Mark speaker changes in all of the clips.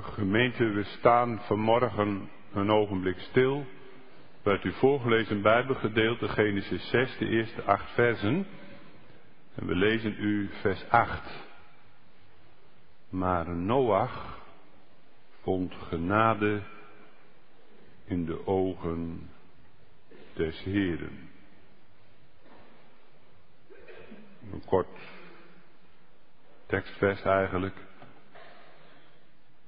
Speaker 1: Gemeente, we staan vanmorgen een ogenblik stil het u voorgelezen Bijbelgedeelte Genesis 6, de eerste acht versen. En we lezen u vers 8. Maar Noach vond genade in de ogen des Heren. Een kort tekstvers eigenlijk.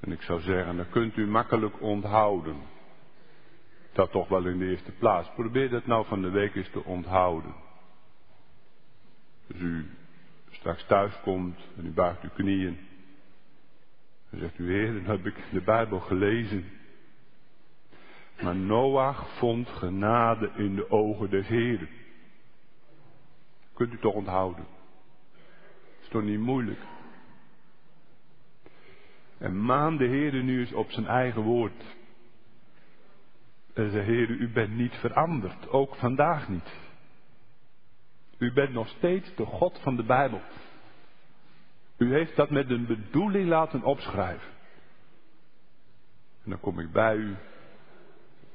Speaker 1: En ik zou zeggen, dat kunt u makkelijk onthouden. Dat toch wel in de eerste plaats. Probeer dat nou van de week eens te onthouden. Als u straks thuis komt en u buigt uw knieën. Dan zegt u, Heer, dan heb ik de Bijbel gelezen. Maar Noach vond genade in de ogen des Heeren. Kunt u toch onthouden. Is toch niet moeilijk. En maan de Heer nu eens op zijn eigen woord. En zei, Heer, u bent niet veranderd, ook vandaag niet. U bent nog steeds de God van de Bijbel. U heeft dat met een bedoeling laten opschrijven. En dan kom ik bij u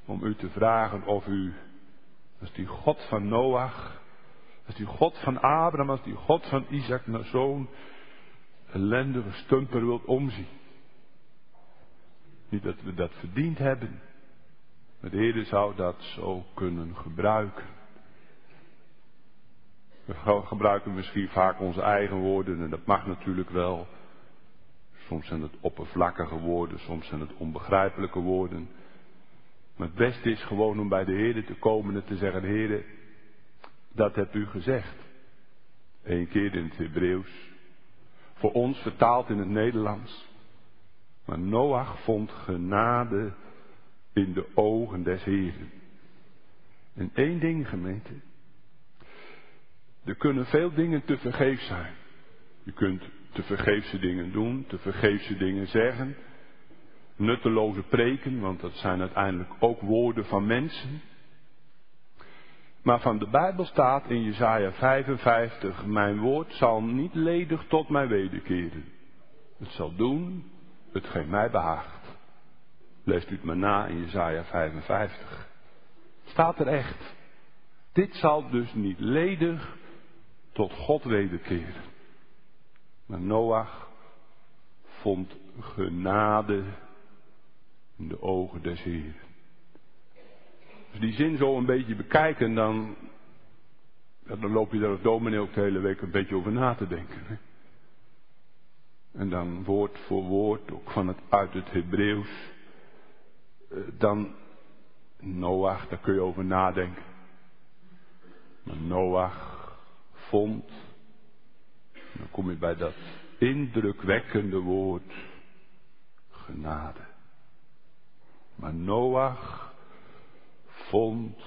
Speaker 1: om u te vragen of u, als die God van Noach, als die God van Abraham, als die God van Isaac naar zo'n ellendige stumper wilt omzien. Niet dat we dat verdiend hebben. Maar de Heer zou dat zo kunnen gebruiken. We gebruiken misschien vaak onze eigen woorden en dat mag natuurlijk wel. Soms zijn het oppervlakkige woorden, soms zijn het onbegrijpelijke woorden. Maar het beste is gewoon om bij de Heer te komen en te zeggen, Heer, dat hebt u gezegd. Eén keer in het Hebreeuws. Voor ons vertaald in het Nederlands. Maar Noach vond genade in de ogen des Heren. En één ding, gemeente. Er kunnen veel dingen te vergeefs zijn. Je kunt te vergeefse dingen doen, te vergeefse dingen zeggen. Nutteloze preken, want dat zijn uiteindelijk ook woorden van mensen. Maar van de Bijbel staat in Jesaja 55, mijn woord zal niet ledig tot mij wederkeren. Het zal doen hetgeen mij behaagt. Leest u het maar na in Jesaja 55. Staat er echt. Dit zal dus niet ledig tot God wederkeren. Maar Noach vond genade in de ogen des Heeren. Als die zin zo een beetje bekijken, dan, dan loop je daar als dominee ook de hele week een beetje over na te denken. En dan woord voor woord, ook van het, uit het Hebreeuws. Eh, dan Noach, daar kun je over nadenken. Maar Noach vond, dan kom je bij dat indrukwekkende woord, genade. Maar Noach vond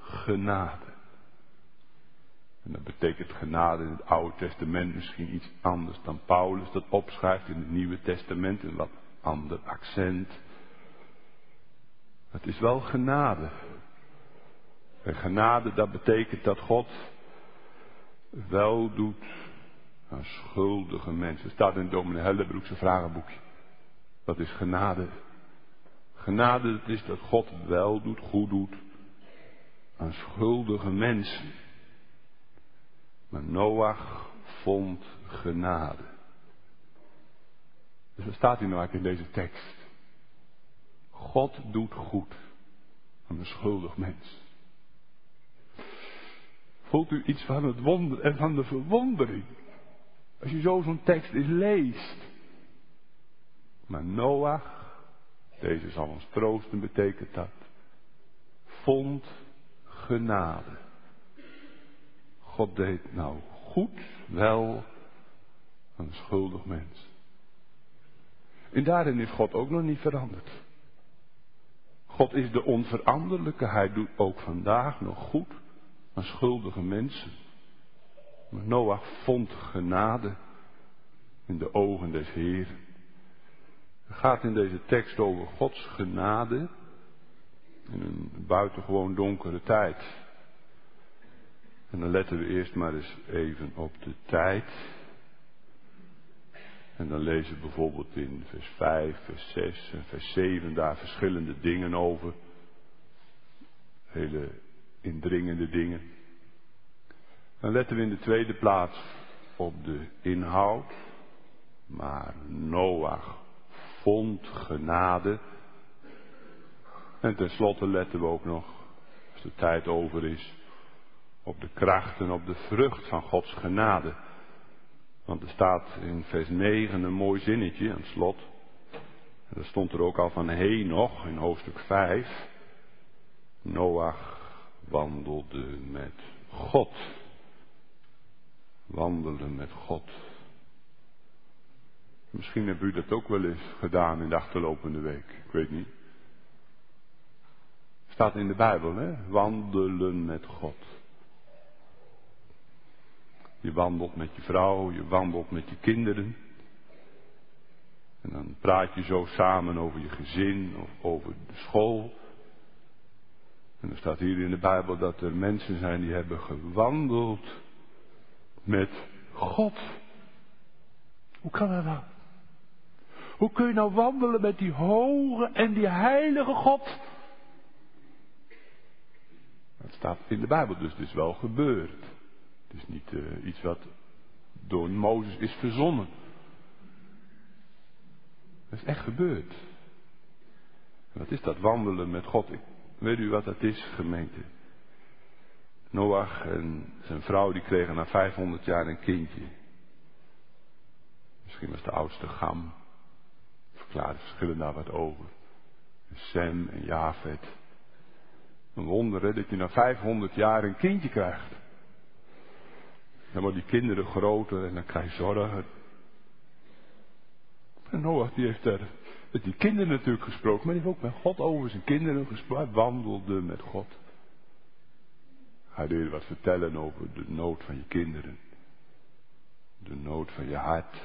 Speaker 1: genade. En dat betekent genade in het Oude Testament misschien iets anders dan Paulus dat opschrijft in het Nieuwe Testament, een wat ander accent. Het is wel genade. En genade, dat betekent dat God wel doet aan schuldige mensen. Het staat in dominee Hellebroekse vragenboekje. Wat is genade? Genade, dat is dat God wel doet, goed doet aan schuldige mensen. Maar Noach vond genade. Dus wat staat hier nou eigenlijk in deze tekst? God doet goed aan een schuldig mens. Voelt u iets van het wonder en van de verwondering? Als je zo zo'n tekst eens leest. Maar Noach, deze zal ons troosten, betekent dat. Vond genade. God deed nou goed wel een schuldig mens. En daarin is God ook nog niet veranderd. God is de onveranderlijke. Hij doet ook vandaag nog goed aan schuldige mensen. Maar Noach vond genade in de ogen des Heeren. Het gaat in deze tekst over Gods genade in een buitengewoon donkere tijd. En dan letten we eerst maar eens even op de tijd. En dan lezen we bijvoorbeeld in vers 5, vers 6 en vers 7 daar verschillende dingen over. Hele indringende dingen. Dan letten we in de tweede plaats op de inhoud. Maar Noach vond genade. En tenslotte letten we ook nog, als de tijd over is, op de kracht en op de vrucht van Gods genade. Want er staat in vers 9 een mooi zinnetje aan het slot. Dat stond er ook al van nog in hoofdstuk 5. Noach wandelde met God. Wandelen met God. Misschien hebt u dat ook wel eens gedaan in de achterlopende week. Ik weet niet. Staat in de Bijbel, hè? Wandelen met God. Je wandelt met je vrouw, je wandelt met je kinderen. En dan praat je zo samen over je gezin of over de school. En er staat hier in de Bijbel dat er mensen zijn die hebben gewandeld met God. Hoe kan dat nou? Hoe kun je nou wandelen met die hoge en die heilige God? Dat staat in de Bijbel, dus het is wel gebeurd. Het is niet uh, iets wat door Mozes is verzonnen. Het is echt gebeurd. Wat is dat wandelen met God? Weet u wat dat is, gemeente? Noach en zijn vrouw die kregen na 500 jaar een kindje. Misschien was de oudste Gam. Verklaarde verschillen daar wat over. Sem en Javed. Een wonder hè, dat je na 500 jaar een kindje krijgt. Dan worden die kinderen groter en dan krijg je zorgen. En Noach die heeft daar met die kinderen natuurlijk gesproken, maar die heeft ook met God over zijn kinderen gesproken. Wandelde met God. Hij deed wat vertellen over de nood van je kinderen. De nood van je hart.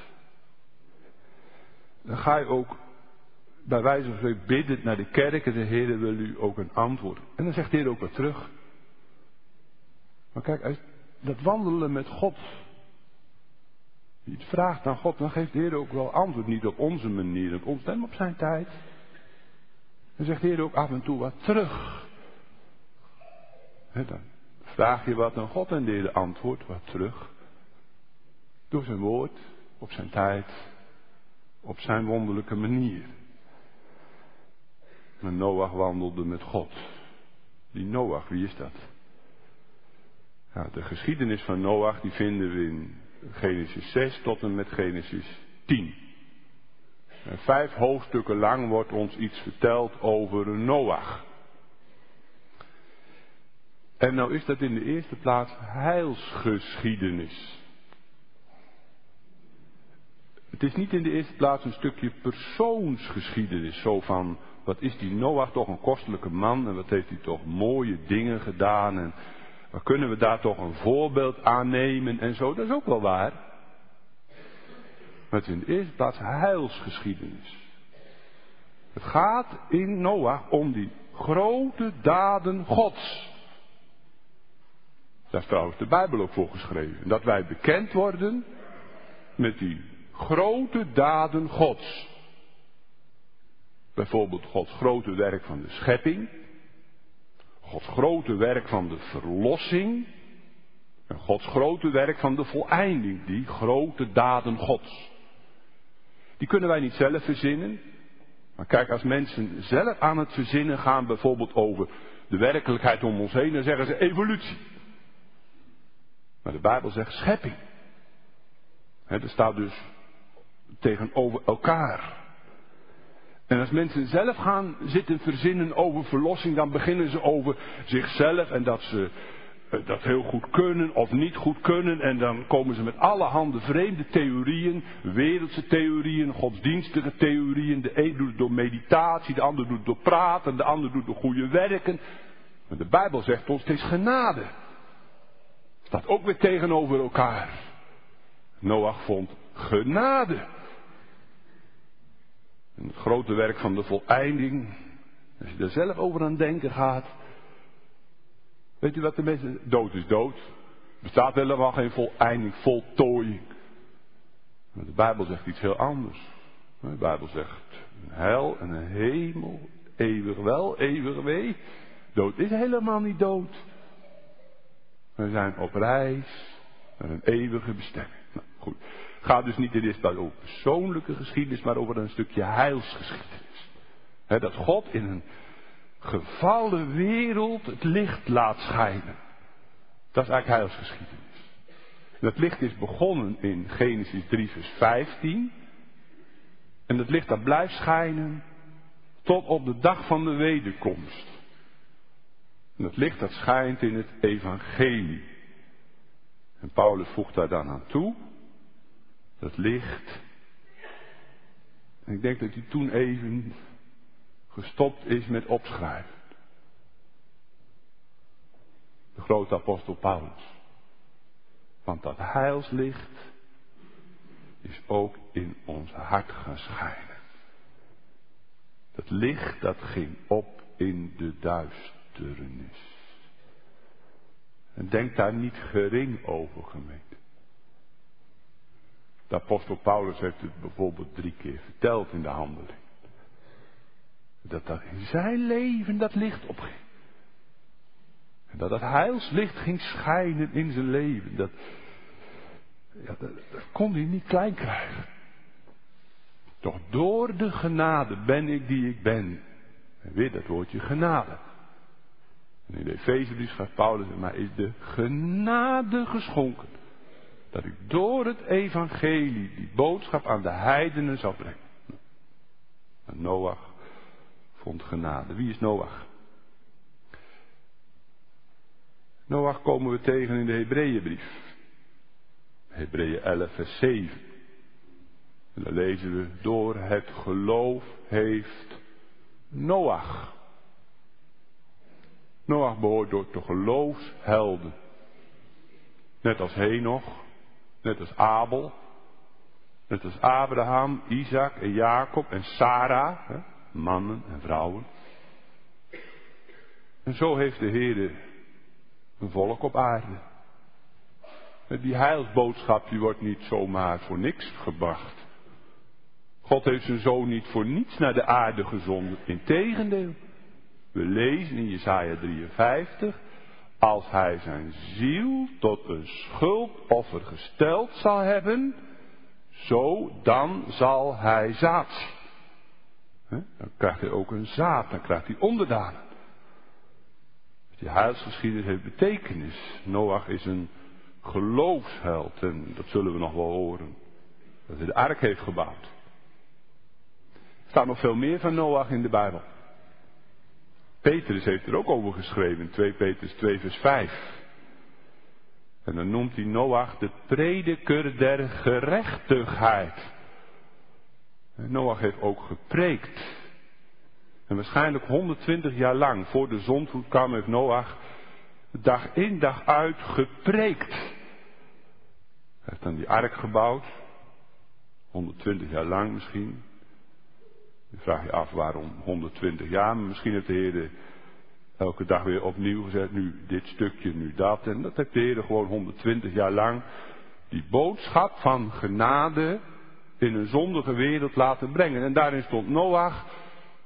Speaker 1: Dan ga je ook bij wijze van spreken bidden naar de kerk en de Heer wil u ook een antwoord. En dan zegt de Heer ook wat terug. Maar kijk, dat wandelen met God. Je het vraagt aan God, dan geeft de Heer ook wel antwoord. Niet op onze manier, op ons, maar op zijn tijd. Dan zegt de Heer ook af en toe wat terug. dan vraag je wat aan God en de Heer antwoordt wat terug. Door zijn woord, op zijn tijd, op zijn wonderlijke manier. Maar Noach wandelde met God. Die Noach, wie is dat? Ja, de geschiedenis van Noach die vinden we in Genesis 6 tot en met Genesis 10. En vijf hoofdstukken lang wordt ons iets verteld over Noach. En nou is dat in de eerste plaats heilsgeschiedenis. Het is niet in de eerste plaats een stukje persoonsgeschiedenis, zo van wat is die Noach toch een kostelijke man en wat heeft hij toch mooie dingen gedaan en wat kunnen we daar toch een voorbeeld aan nemen en zo, dat is ook wel waar. Maar het is in de eerste plaats heilsgeschiedenis. Het gaat in Noach om die grote daden Gods. Daar is trouwens de Bijbel ook voor geschreven. Dat wij bekend worden met die grote daden Gods. Bijvoorbeeld Gods grote werk van de schepping. Gods grote werk van de verlossing. En Gods grote werk van de voleinding. Die grote daden Gods. Die kunnen wij niet zelf verzinnen. Maar kijk, als mensen zelf aan het verzinnen gaan, bijvoorbeeld over de werkelijkheid om ons heen, dan zeggen ze evolutie. Maar de Bijbel zegt schepping. He, er staat dus tegenover elkaar. En als mensen zelf gaan zitten verzinnen over verlossing, dan beginnen ze over zichzelf en dat ze eh, dat heel goed kunnen of niet goed kunnen. En dan komen ze met allerhande vreemde theorieën, wereldse theorieën, godsdienstige theorieën. De een doet het door meditatie, de ander doet het door praten, de ander doet het door goede werken. Maar de Bijbel zegt ons, het is genade. Staat ook weer tegenover elkaar. Noach vond genade. Het grote werk van de voleinding. Als je er zelf over aan denken gaat. Weet u wat de mensen. Dood is dood. Er bestaat helemaal geen voleinding, voltooiing. Maar de Bijbel zegt iets heel anders. De Bijbel zegt een hel en een hemel, eeuwig wel, eeuwig wee. Dood is helemaal niet dood. We zijn op reis naar een eeuwige bestemming. Nou, goed. Gaat dus niet in dit over persoonlijke geschiedenis, maar over een stukje heilsgeschiedenis. dat God in een gevallen wereld het licht laat schijnen. Dat is eigenlijk heilsgeschiedenis. Dat licht is begonnen in Genesis 3, vers 15. En dat licht dat blijft schijnen tot op de dag van de wederkomst. En het licht dat schijnt in het evangelie. En Paulus voegt daar dan aan toe. Dat licht. En ik denk dat hij toen even gestopt is met opschrijven. De grote apostel Paulus. Want dat heilslicht is ook in ons hart gaan schijnen. Dat licht dat ging op in de duisternis. En denk daar niet gering over, gemeente. De apostel Paulus heeft het bijvoorbeeld drie keer verteld in de handeling. Dat dat in zijn leven dat licht opging. En dat het heilslicht ging schijnen in zijn leven. Dat, ja, dat, dat kon hij niet klein krijgen. Toch door de genade ben ik die ik ben. En weer dat woordje genade. En in de Efezebrief schrijft Paulus, maar is de genade geschonken. Dat ik door het evangelie die boodschap aan de heidenen zal brengen. En Noach vond genade. Wie is Noach? Noach komen we tegen in de Hebreeënbrief. Hebreeën 11, vers 7. En dan lezen we, door het geloof heeft Noach. Noach behoort door de geloofshelden. Net als Henoch, net als Abel, net als Abraham, Isaac en Jacob en Sarah, hè, mannen en vrouwen. En zo heeft de Heer een volk op aarde. Die heilsboodschap die wordt niet zomaar voor niks gebracht. God heeft zijn zoon niet voor niets naar de aarde gezonden. Integendeel. We lezen in Jesaja 53. Als hij zijn ziel tot een schuldoffer gesteld zal hebben. Zo dan zal hij zaad Dan krijgt hij ook een zaad. Dan krijgt hij onderdanen. Die heilsgeschiedenis heeft betekenis. Noach is een geloofsheld. En dat zullen we nog wel horen. Dat hij de ark heeft gebouwd. Er staat nog veel meer van Noach in de Bijbel. Petrus heeft er ook over geschreven, 2 Petrus 2 vers 5. En dan noemt hij Noach de prediker der gerechtigheid. Noach heeft ook gepreekt. En waarschijnlijk 120 jaar lang voor de zondvloed kwam heeft Noach dag in dag uit gepreekt. Hij heeft dan die ark gebouwd. 120 jaar lang misschien. Je vraag je af waarom 120 jaar. Misschien heeft de Heer elke dag weer opnieuw gezegd. Nu dit stukje, nu dat. En dat heeft de Heer gewoon 120 jaar lang. Die boodschap van genade in een zondige wereld laten brengen. En daarin stond Noach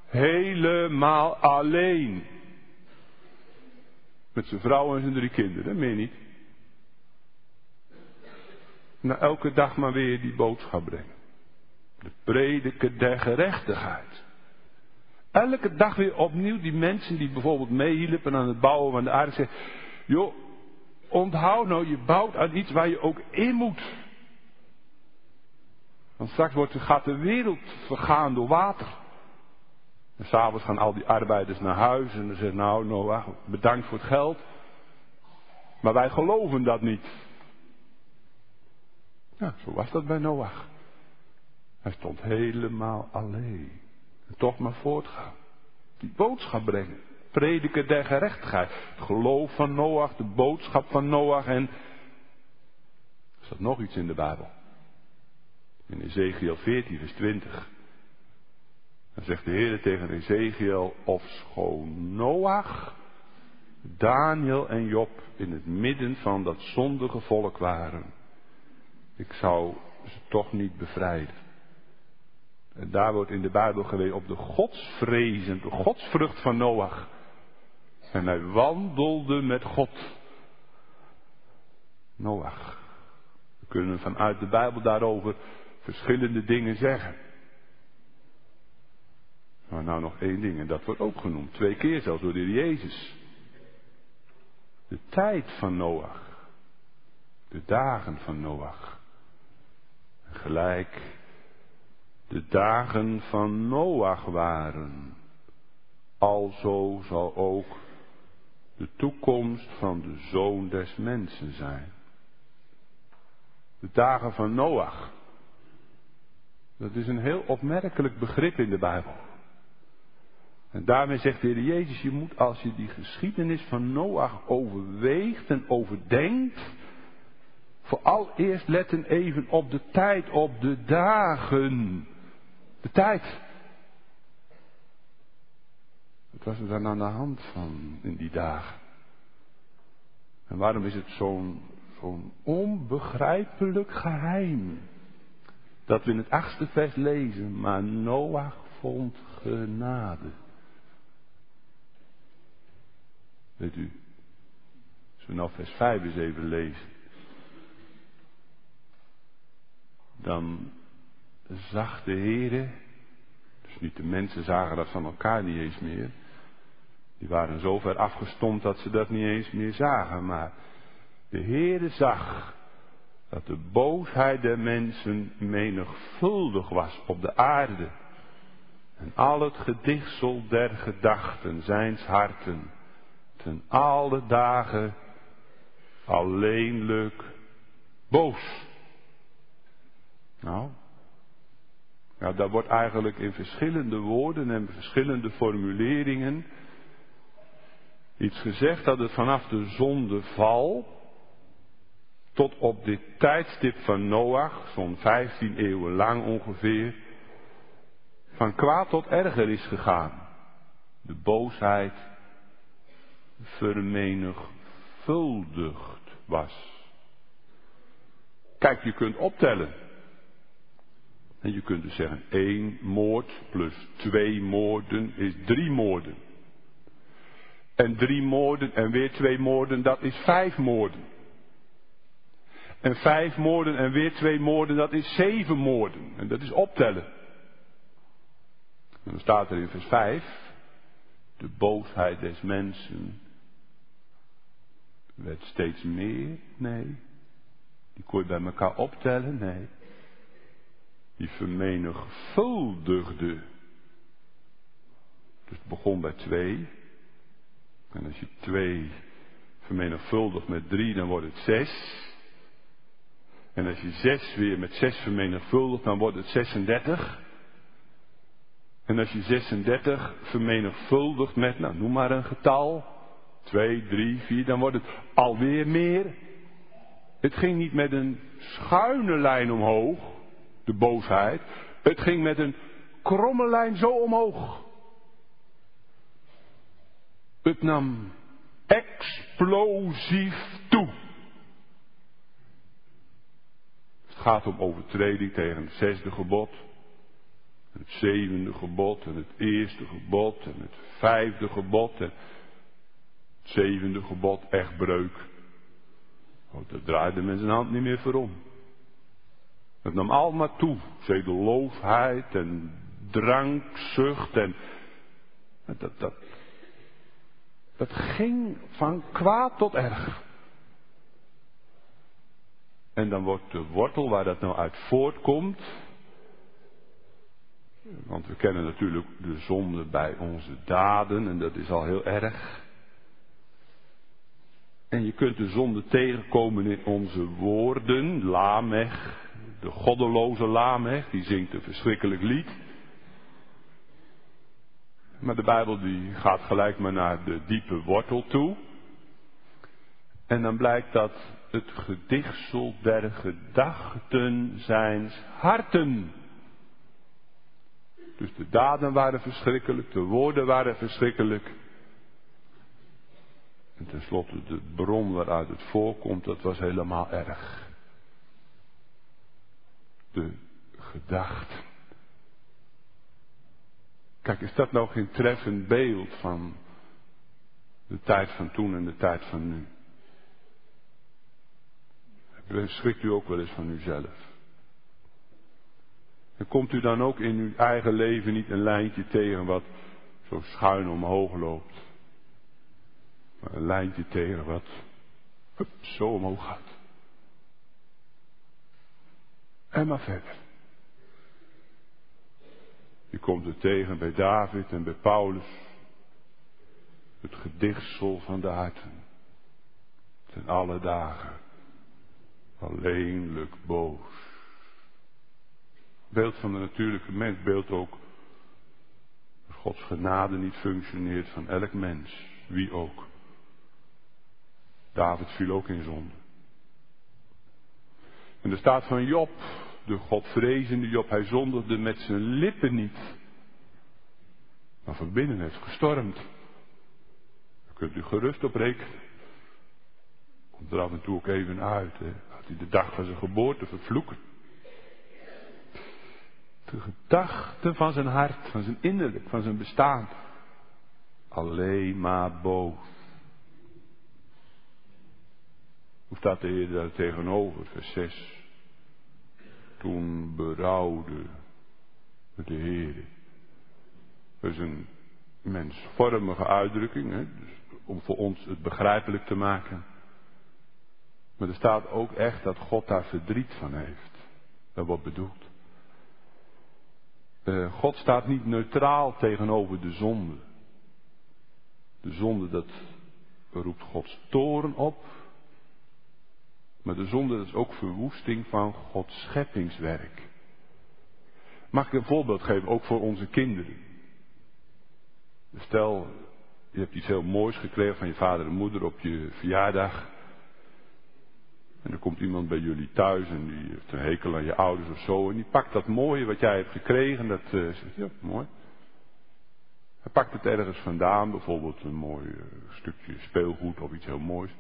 Speaker 1: helemaal alleen. Met zijn vrouw en zijn drie kinderen, meer niet. Na elke dag maar weer die boodschap brengen. De prediker der gerechtigheid. Elke dag weer opnieuw die mensen die bijvoorbeeld meehielpen aan het bouwen van de aarde zeggen. Joh, onthoud nou, je bouwt aan iets waar je ook in moet. Want straks wordt, gaat de wereld vergaan door water. En s'avonds gaan al die arbeiders naar huis en dan zeggen nou Noah, bedankt voor het geld. Maar wij geloven dat niet. Ja, zo was dat bij Noach. Hij stond helemaal alleen. En toch maar voortgaan. Die boodschap brengen. Prediken der gerechtigheid. Het geloof van Noach, de boodschap van Noach. En er staat nog iets in de Bijbel. In Ezekiel 14, vers 20. Dan zegt de Heer tegen Ezekiel, of schoon Noach, Daniel en Job in het midden van dat zondige volk waren. Ik zou ze toch niet bevrijden. En daar wordt in de Bijbel gewezen op de godsvrezen, de godsvrucht van Noach. En hij wandelde met God. Noach. We kunnen vanuit de Bijbel daarover verschillende dingen zeggen. Maar nou nog één ding, en dat wordt ook genoemd. Twee keer zelfs door de Jezus. De tijd van Noach. De dagen van Noach. Gelijk de dagen van Noach waren. Alzo zal ook de toekomst van de zoon des mensen zijn. De dagen van Noach. Dat is een heel opmerkelijk begrip in de Bijbel. En daarmee zegt de Heer Jezus, je moet als je die geschiedenis van Noach overweegt en overdenkt, vooral eerst letten even op de tijd, op de dagen. De tijd. Wat was er dan aan de hand van in die dagen? En waarom is het zo'n zo'n onbegrijpelijk geheim? Dat we in het achtste vers lezen, maar Noach vond genade. Weet u, als we nou vers 5 eens even lezen, dan zag de Heere, dus niet de mensen zagen dat van elkaar niet eens meer, die waren zo ver afgestomd dat ze dat niet eens meer zagen, maar de Heere zag dat de boosheid der mensen menigvuldig was op de aarde. En al het gedichtsel der gedachten zijns harten ten alle dagen alleenlijk boos. Nou, ja, daar wordt eigenlijk in verschillende woorden en verschillende formuleringen iets gezegd dat het vanaf de zondeval tot op dit tijdstip van Noach, zo'n 15 eeuwen lang ongeveer, van kwaad tot erger is gegaan. De boosheid vermenigvuldigd was. Kijk, je kunt optellen. En je kunt dus zeggen, één moord plus twee moorden is drie moorden. En drie moorden en weer twee moorden, dat is vijf moorden. En vijf moorden en weer twee moorden, dat is zeven moorden. En dat is optellen. En dan staat er in vers 5, de boosheid des mensen werd steeds meer? Nee. Die kon je bij elkaar optellen? Nee. Die vermenigvuldigde. Dus het begon bij twee. En als je twee vermenigvuldigt met drie, dan wordt het zes. En als je zes weer met zes vermenigvuldigt, dan wordt het 36. En als je 36 vermenigvuldigt met, nou noem maar een getal, 2, 3, 4, dan wordt het alweer meer. Het ging niet met een schuine lijn omhoog, de boosheid. Het ging met een kromme lijn zo omhoog. Het nam explosief toe. Het gaat om overtreding tegen het zesde gebod, het zevende gebod en het eerste gebod en het vijfde gebod en het zevende gebod, echtbreuk. Oh, daar draaide men zijn hand niet meer voor om. Het nam allemaal toe. Zedeloosheid en drankzucht en dat, dat, dat ging van kwaad tot erg. En dan wordt de wortel waar dat nou uit voortkomt. Want we kennen natuurlijk de zonde bij onze daden en dat is al heel erg. En je kunt de zonde tegenkomen in onze woorden. Lamech, de goddeloze Lamech, die zingt een verschrikkelijk lied. Maar de Bijbel die gaat gelijk maar naar de diepe wortel toe. En dan blijkt dat het gedichtsel der gedachten zijn harten. Dus de daden waren verschrikkelijk, de woorden waren verschrikkelijk. En tenslotte de bron waaruit het voorkomt, dat was helemaal erg. De gedachten. Kijk, is dat nou geen treffend beeld van de tijd van toen en de tijd van nu? Schrikt u ook wel eens van uzelf? En komt u dan ook in uw eigen leven niet een lijntje tegen wat zo schuin omhoog loopt? Maar een lijntje tegen wat zo omhoog gaat. En maar verder. Je komt het tegen bij David en bij Paulus. Het gedichtsel van de harten. Ten alle dagen. Alleenlijk boos. Beeld van de natuurlijke mens. Beeld ook. Dat Gods genade niet functioneert van elk mens. Wie ook. David viel ook in zonde. En er staat van Job de Godvrezende Job, hij zondigde met zijn lippen niet. Maar van binnen heeft gestormd. Daar kunt u gerust op rekenen. Komt er af en toe ook even uit. Hè. Had hij de dag van zijn geboorte vervloeken. De gedachten van zijn hart, van zijn innerlijk, van zijn bestaan. Alleen maar boos. Hoe staat de Heer daar tegenover? Vers 6 toen berouwde de Heer. Dat is een mensvormige uitdrukking, hè? Dus om voor ons het begrijpelijk te maken. Maar er staat ook echt dat God daar verdriet van heeft. Dat wordt bedoeld. Uh, God staat niet neutraal tegenover de zonde. De zonde dat roept Gods toren op. Maar de zonde is ook verwoesting van Gods scheppingswerk. Mag ik een voorbeeld geven, ook voor onze kinderen? Stel, je hebt iets heel moois gekregen van je vader en moeder op je verjaardag. En er komt iemand bij jullie thuis en die heeft een hekel aan je ouders of zo. En die pakt dat mooie wat jij hebt gekregen. Dat uh, zegt, ja, mooi. Hij pakt het ergens vandaan, bijvoorbeeld een mooi uh, stukje speelgoed of iets heel moois.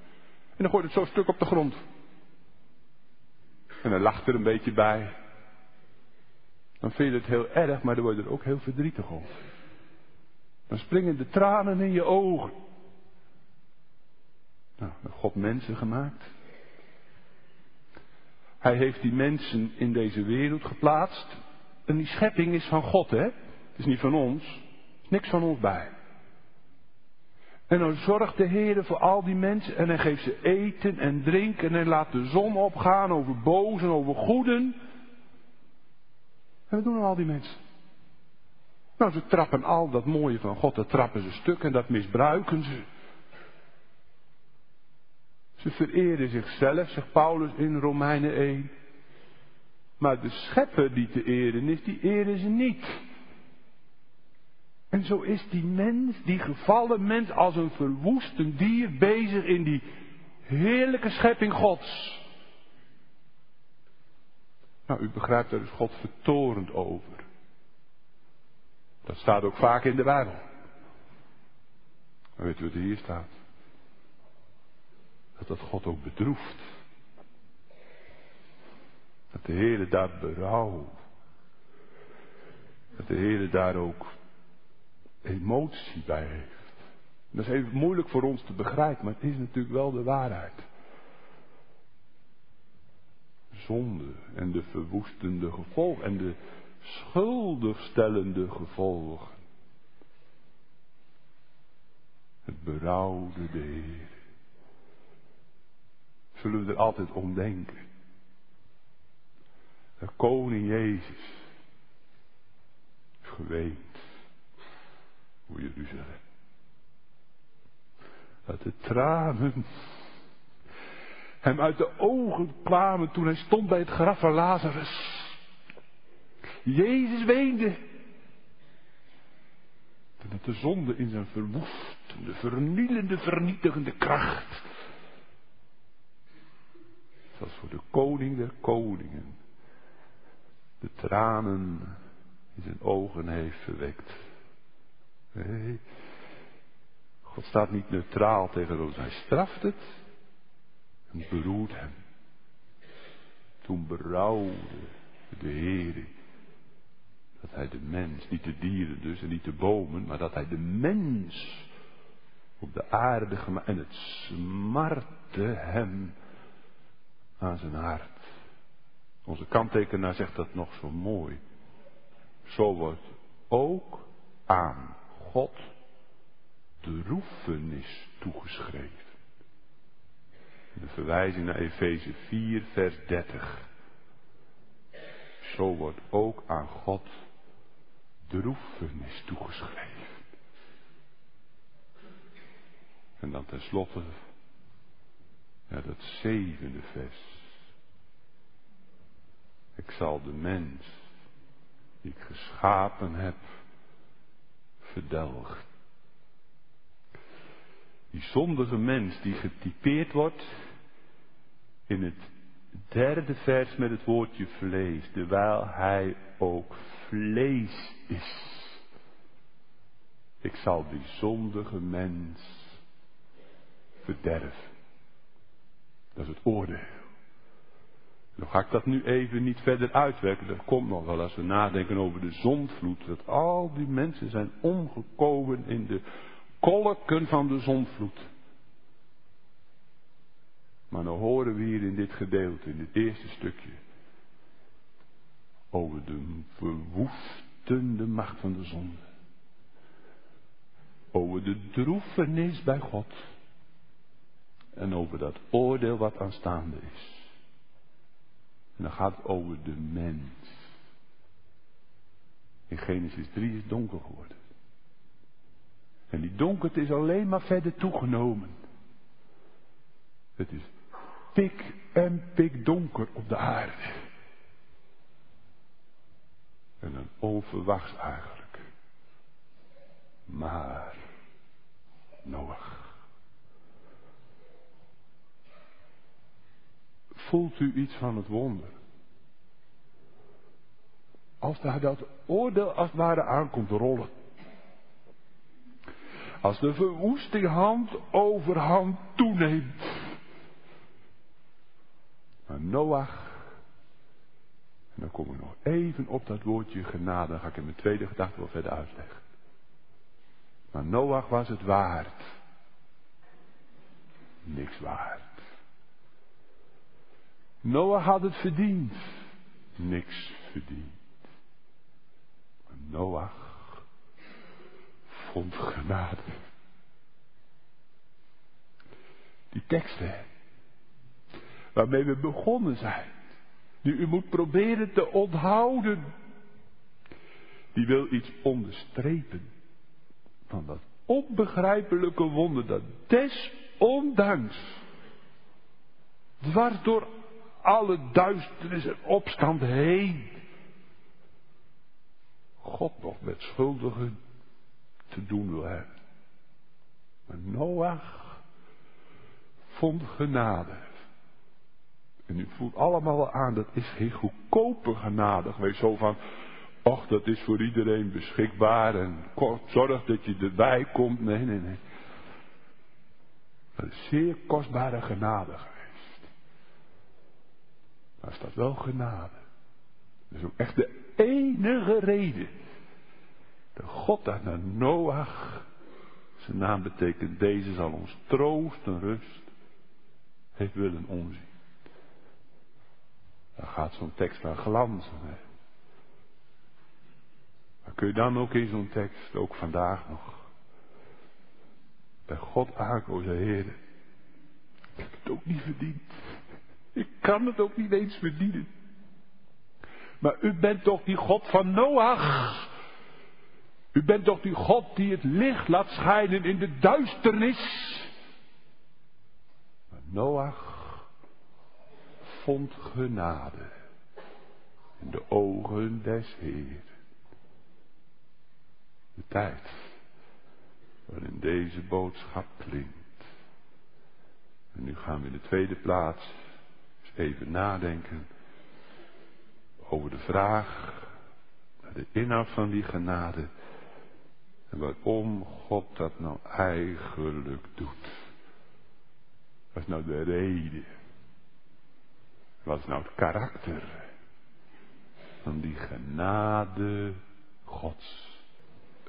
Speaker 1: En dan gooit het zo stuk op de grond. En dan lacht er een beetje bij. Dan vind je het heel erg, maar dan word je er ook heel verdrietig over. Dan springen de tranen in je ogen. Nou, God mensen gemaakt. Hij heeft die mensen in deze wereld geplaatst. En die schepping is van God, hè? Het is niet van ons. Is niks van ons bij. En dan zorgt de Heer voor al die mensen en hij geeft ze eten en drinken en hij laat de zon opgaan over bozen, over goeden. En wat doen al die mensen? Nou, ze trappen al dat mooie van God, dat trappen ze stuk en dat misbruiken ze. Ze vereren zichzelf, zegt Paulus in Romeinen 1. Maar de schepper die te eren is, die eren ze niet. En zo is die mens, die gevallen mens, als een verwoestend dier bezig in die heerlijke schepping Gods. Nou, u begrijpt, daar is God vertorend over. Dat staat ook vaak in de Bijbel. Maar weet u wat er hier staat? Dat dat God ook bedroeft. Dat de Heer daar berouw. Dat de Heer daar ook emotie bij heeft. Dat is even moeilijk voor ons te begrijpen, maar het is natuurlijk wel de waarheid. Zonde en de verwoestende gevolgen en de schuldigstellende gevolgen. Het berouwde de Heer. Zullen we er altijd om denken? De koning Jezus geweend hoe Jeruzalem. Dat de tranen hem uit de ogen kwamen toen hij stond bij het graf van Lazarus. Jezus weende. En dat de zonde in zijn verwoestende, vernielende, vernietigende kracht. Zoals voor de koning der koningen. De tranen in zijn ogen heeft verwekt. Nee. God staat niet neutraal tegenover Hij straft het en beroert hem. Toen berouwde de Heer. Dat hij de mens, niet de dieren dus en niet de bomen, maar dat hij de mens op de aarde gemaakt. En het smarte hem aan zijn hart. Onze kanttekenaar zegt dat nog zo mooi. Zo wordt ook aan God de roefenis toegeschreven. De verwijzing naar Efeze 4, vers 30. Zo wordt ook aan God de roefenis toegeschreven. En dan tenslotte, ja, dat zevende vers. Ik zal de mens die ik geschapen heb, Die zondige mens die getypeerd wordt in het derde vers met het woordje vlees, terwijl hij ook vlees is. Ik zal die zondige mens verderven. Dat is het oordeel. Dan ga ik dat nu even niet verder uitwerken. Dat komt nog wel als we nadenken over de zondvloed. Dat al die mensen zijn omgekomen in de kolken van de zondvloed. Maar dan horen we hier in dit gedeelte, in dit eerste stukje, over de verwoestende macht van de zonde. Over de droefenis bij God. En over dat oordeel wat aanstaande is. En dan gaat over de mens. In Genesis 3 is het donker geworden. En die donkerte is alleen maar verder toegenomen. Het is pik en pik donker op de aarde. En dan onverwachts eigenlijk. Maar Noach. Voelt u iets van het wonder? Als daar dat oordeel als het ware aankomt rollen. Als de verwoesting hand over hand toeneemt. Maar Noach. En dan kom ik nog even op dat woordje genade. Dan ga ik in mijn tweede gedachte wel verder uitleggen. Maar Noach was het waard. Niks waard. Noach had het verdiend. Niks verdiend. Maar Noach vond genade. Die teksten waarmee we begonnen zijn, die u moet proberen te onthouden, die wil iets onderstrepen van dat onbegrijpelijke wonder dat desondanks dwars door alle duisternis en opstand heen God nog met schuldigen te doen wil hebben. Maar Noach vond genade. En u voelt allemaal aan, dat is geen goedkope genade geweest. Zo van, och, dat is voor iedereen beschikbaar en zorg dat je erbij komt. Nee, nee, nee. Is zeer kostbare genade. Maar dat wel genade? Dat is ook echt de enige reden de God dat naar Noach, zijn naam betekent deze zal ons troost en rust, heeft willen omzien. Dan gaat zo'n tekst naar glanzen. Hè. Maar kun je dan ook in zo'n tekst, ook vandaag nog, bij God aankomen, Heer, ik heb het ook niet verdiend. Ik kan het ook niet eens verdienen. Maar u bent toch die God van Noach. U bent toch die God die het licht laat schijnen in de duisternis. Maar Noach vond genade in de ogen des Heer. De tijd waarin deze boodschap klinkt. En nu gaan we in de tweede plaats even nadenken over de vraag naar de inhoud van die genade en waarom God dat nou eigenlijk doet. Wat is nou de reden? Wat is nou het karakter van die genade Gods.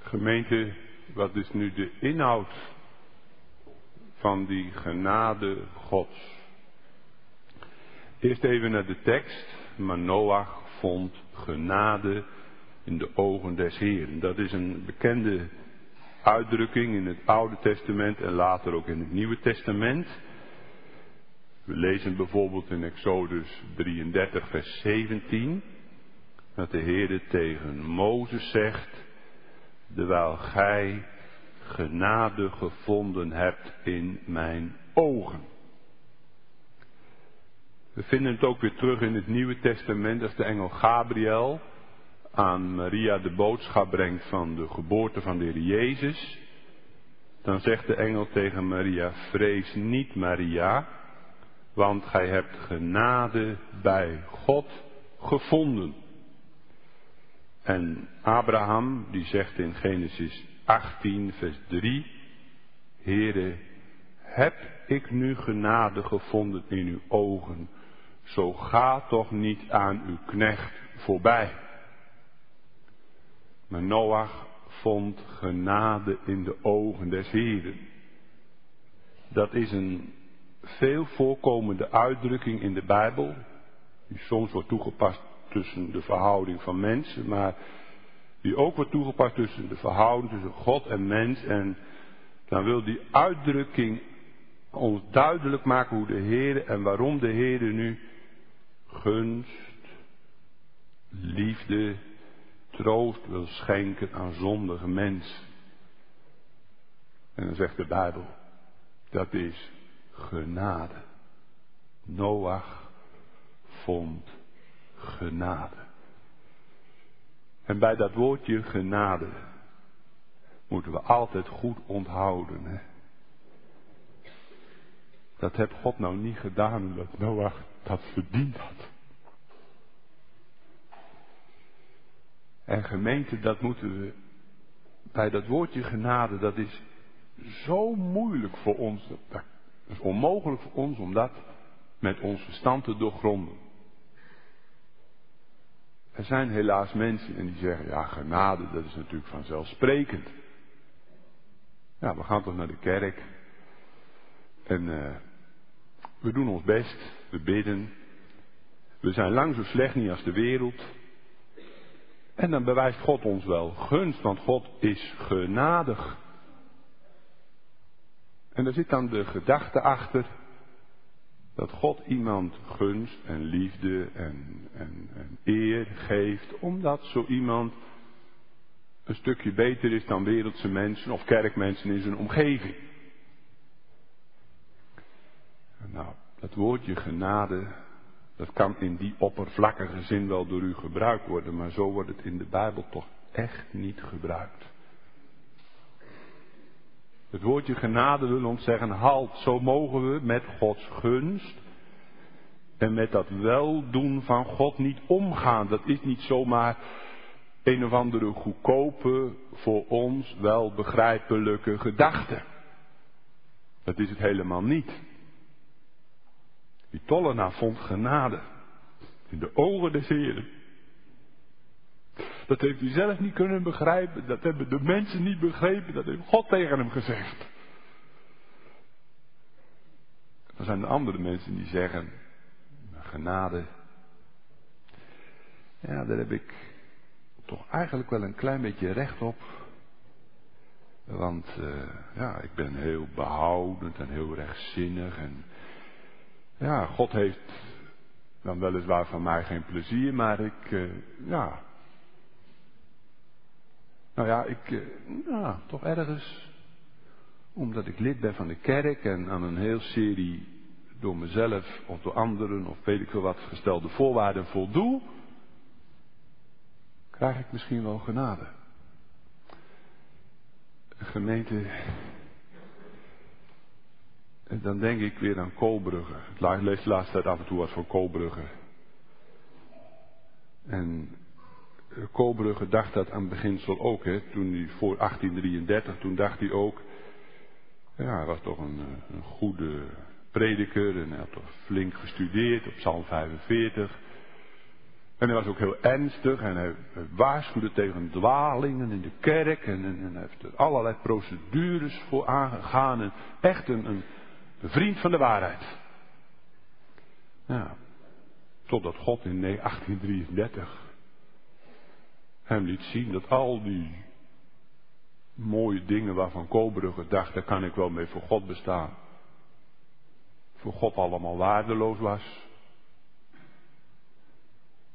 Speaker 1: Gemeente, wat is nu de inhoud van die genade Gods? Eerst even naar de tekst. Maar Noach vond genade in de ogen des Heeren. Dat is een bekende uitdrukking in het Oude Testament en later ook in het Nieuwe Testament. We lezen bijvoorbeeld in Exodus 33, vers 17, dat de Heer tegen Mozes zegt, terwijl gij genade gevonden hebt in mijn ogen. We vinden het ook weer terug in het Nieuwe Testament als de engel Gabriel aan Maria de boodschap brengt van de geboorte van de Heer Jezus. Dan zegt de engel tegen Maria, vrees niet Maria, want gij hebt genade bij God gevonden. En Abraham, die zegt in Genesis 18, vers 3, Heere, heb ik nu genade gevonden in uw ogen, zo ga toch niet aan uw knecht voorbij. Maar Noach vond genade in de ogen des Heren. Dat is een veel voorkomende uitdrukking in de Bijbel, die soms wordt toegepast tussen de verhouding van mensen, maar die ook wordt toegepast tussen de verhouding tussen God en mens. En dan wil die uitdrukking ons duidelijk maken hoe de Heer en waarom de Heer nu gunst, liefde, troost wil schenken aan zondige mensen. En dan zegt de Bijbel, dat is genade. Noach vond genade. En bij dat woordje genade moeten we altijd goed onthouden. Hè? Dat heeft God nou niet gedaan omdat Noach dat verdiend had. En gemeente, dat moeten we bij dat woordje genade, dat is zo moeilijk voor ons. Dat is onmogelijk voor ons om dat met ons verstand te doorgronden. Er zijn helaas mensen en die zeggen, ja, genade, dat is natuurlijk vanzelfsprekend. Ja, we gaan toch naar de kerk. En uh, we doen ons best, we bidden. We zijn lang zo slecht niet als de wereld. En dan bewijst God ons wel gunst, want God is genadig. En daar zit dan de gedachte achter dat God iemand gunst en liefde en, en, en eer geeft, omdat zo iemand een stukje beter is dan wereldse mensen of kerkmensen in zijn omgeving. Nou, dat woordje genade, dat kan in die oppervlakkige zin wel door u gebruikt worden, maar zo wordt het in de Bijbel toch echt niet gebruikt. Het woordje genade wil ons zeggen, halt, zo mogen we met Gods gunst en met dat weldoen van God niet omgaan. Dat is niet zomaar een of andere goedkope, voor ons wel begrijpelijke gedachte. Dat is het helemaal niet. Die tollenaar vond genade in de ogen des Heren. Dat heeft hij zelf niet kunnen begrijpen. Dat hebben de mensen niet begrepen. Dat heeft God tegen hem gezegd. Dan zijn er andere mensen die zeggen, genade. Ja, daar heb ik toch eigenlijk wel een klein beetje recht op. Want uh, ja, ik ben heel behoudend en heel rechtzinnig. En ja, God heeft dan weliswaar van mij geen plezier, maar ik, uh, ja, nou ja, ik, uh, toch ergens, omdat ik lid ben van de kerk en aan een heel serie door mezelf of door anderen of weet ik veel wat gestelde voorwaarden voldoe, krijg ik misschien wel genade. Gemeente, en dan denk ik weer aan Koolbrugge. Ik lees de laatste tijd af en toe wat voor Koolbrugge. En Koolbrugge dacht dat aan het beginsel ook, hè, toen hij voor 1833, toen dacht hij ook, ja, hij was toch een, een goede prediker en hij had toch flink gestudeerd op Psalm 45. En hij was ook heel ernstig en hij, waarschuwde tegen dwalingen in de kerk en, en, hij heeft er allerlei procedures voor aangegaan. En echt een, een, vriend van de waarheid. Ja, totdat God in 1833 hem liet zien dat al die mooie dingen waarvan Koberug dacht, daar kan ik wel mee voor God bestaan. Voor God allemaal waardeloos was.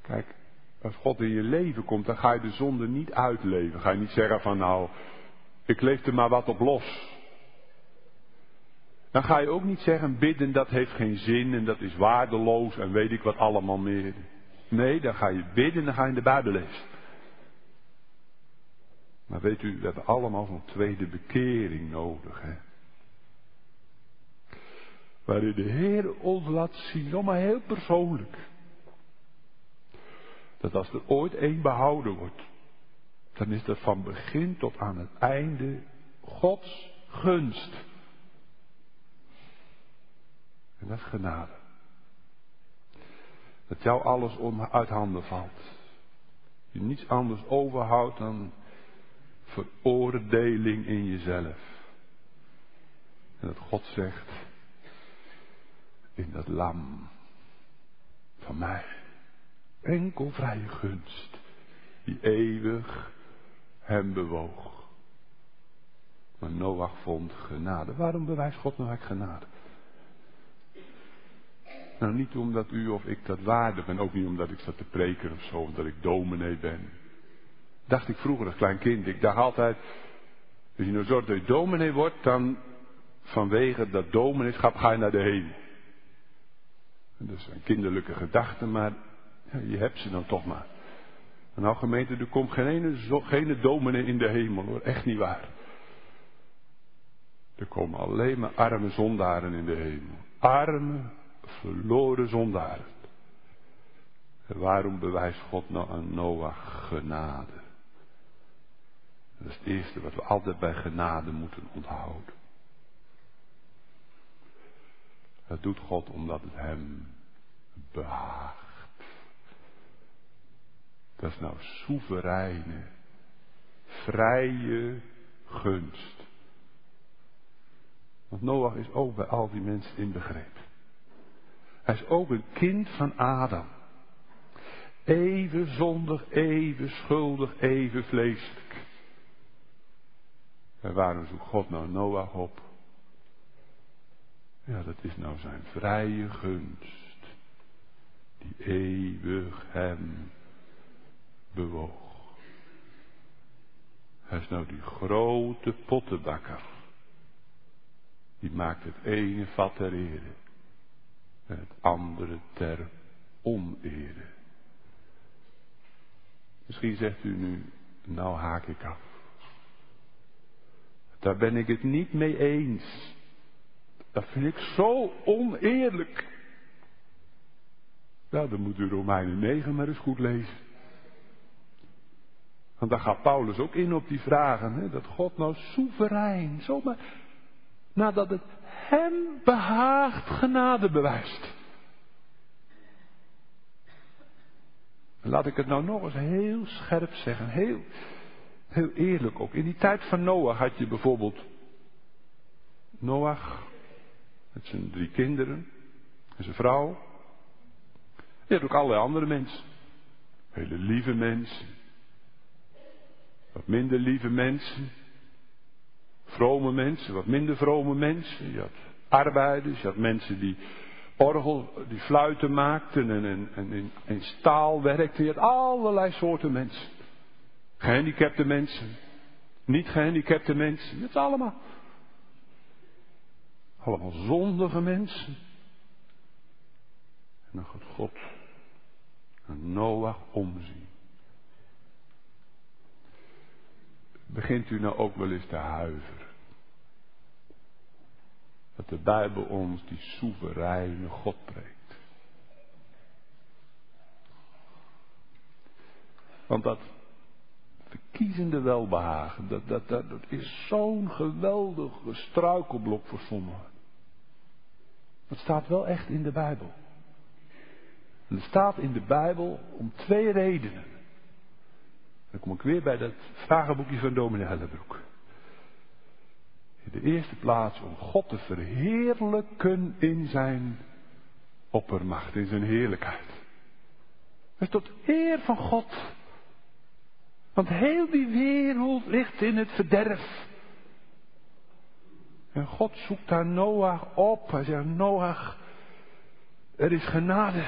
Speaker 1: Kijk, als God in je leven komt, dan ga je de zonde niet uitleven. Ga je niet zeggen van nou, ik leef er maar wat op los. Dan ga je ook niet zeggen, bidden dat heeft geen zin en dat is waardeloos en weet ik wat allemaal meer. Nee, dan ga je bidden en dan ga je in de Bijbel lezen. Maar weet u, we hebben allemaal zo'n tweede bekering nodig. Hè? Waarin de Heer ons laat zien, nog maar heel persoonlijk. Dat als er ooit één behouden wordt, dan is dat van begin tot aan het einde Gods gunst. En dat is genade. Dat jou alles uit handen valt. Je niets anders overhoudt dan veroordeling in jezelf. En dat God zegt, in dat lam van mij, enkel vrije gunst, die eeuwig hem bewoog. Maar Noach vond genade. Waarom bewijst God nou eigenlijk genade? Nou, niet omdat u of ik dat waardig ben, ook niet omdat ik zat te preken of zo, omdat ik dominee ben. Dacht ik vroeger als klein kind. Ik dacht altijd, als je nou zorgt dat je dominee wordt, dan vanwege dat domineeschap ga je naar de hemel. Dat een kinderlijke gedachte, maar je hebt ze dan toch maar. En nou gemeente, er komt geen ene, geen dominee in de hemel hoor, echt niet waar. Er komen alleen maar arme zondaren in de hemel. Arme, verloren zondaren. En waarom bewijst God nou aan Noach genade? Dat is het eerste wat we altijd bij genade moeten onthouden. Dat doet God omdat het hem behaagt. Dat is nou soevereine, vrije gunst. Want Noach is ook bij al die mensen inbegrepen. Hij is ook een kind van Adam. Even zondig, even schuldig, even vleeselijk. En waarom zoekt God nou Noach op? Ja, dat is nou zijn vrije gunst, die eeuwig hem bewoog. Hij is nou die grote pottenbakker. Die maakt het ene vat ter ere het andere ter onere. Misschien zegt u nu, nou haak ik af. Daar ben ik het niet mee eens. Dat vind ik zo oneerlijk. Nou, dan moet u Romeinen 9 maar eens goed lezen. Want daar gaat Paulus ook in op die vragen. Hè? Dat God nou soeverein, zomaar, nadat het hem behaagt, genade bewijst. Laat ik het nou nog eens heel scherp zeggen, heel, heel eerlijk ook. In die tijd van Noach had je bijvoorbeeld Noach met zijn drie kinderen en zijn vrouw. Je had ook allerlei andere mensen. Hele lieve mensen. Wat minder lieve mensen. Vrome mensen, wat minder vrome mensen. Je had arbeiders, je had mensen die orgel, die fluiten maakten en, en, en in, staal werkten. Je had allerlei soorten mensen. Gehandicapte mensen. Niet gehandicapte mensen. Het allemaal. Allemaal zondige mensen. En dan gaat God een Noach omzien. Begint u nou ook wel eens te huiveren? Dat de Bijbel ons die soevereine God preekt. Want dat verkiezende welbehagen, dat, dat, dat, dat is zo'n geweldige struikelblok voor sommigen. Dat staat wel echt in de Bijbel. Er staat in de Bijbel om twee redenen. Dan kom ik weer bij dat vragenboekje van dominee Hellebroek. In de eerste plaats om God te verheerlijken in zijn oppermacht, in zijn heerlijkheid. Is tot eer van God. Want heel die wereld ligt in het verderf. En God zoekt daar Noach op. Hij zegt, Noach, er is genade.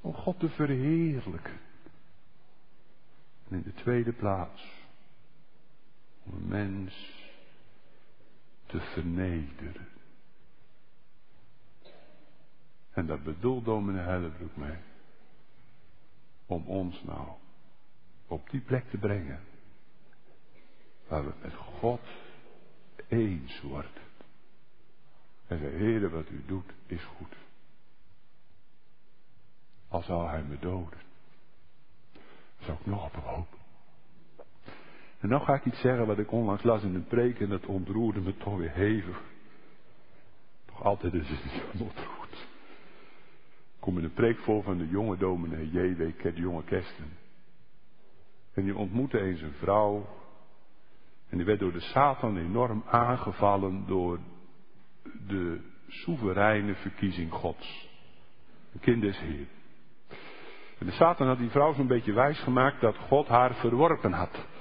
Speaker 1: Om God te verheerlijken. En in de tweede plaats, om een mens te vernederen. En dat bedoelt dominee Hellebroek mee. Om ons nou op die plek te brengen. Waar we met God eens worden. En de Heer, wat u doet, is goed. Al zou hij me doden. Zou ik nog op hopen. En dan ga ik iets zeggen wat ik onlangs las in een preek en dat ontroerde me toch weer hevig. Toch altijd is het niet ontroerd. Ik kom in een preek voor van de jonge dominee J.W. de jonge Kersten. En die ontmoette eens een vrouw. En die werd door de Satan enorm aangevallen door de soevereine verkiezing Gods. Een kind des Heer. En de Satan had die vrouw zo'n beetje wijs gemaakt dat God haar verworpen had.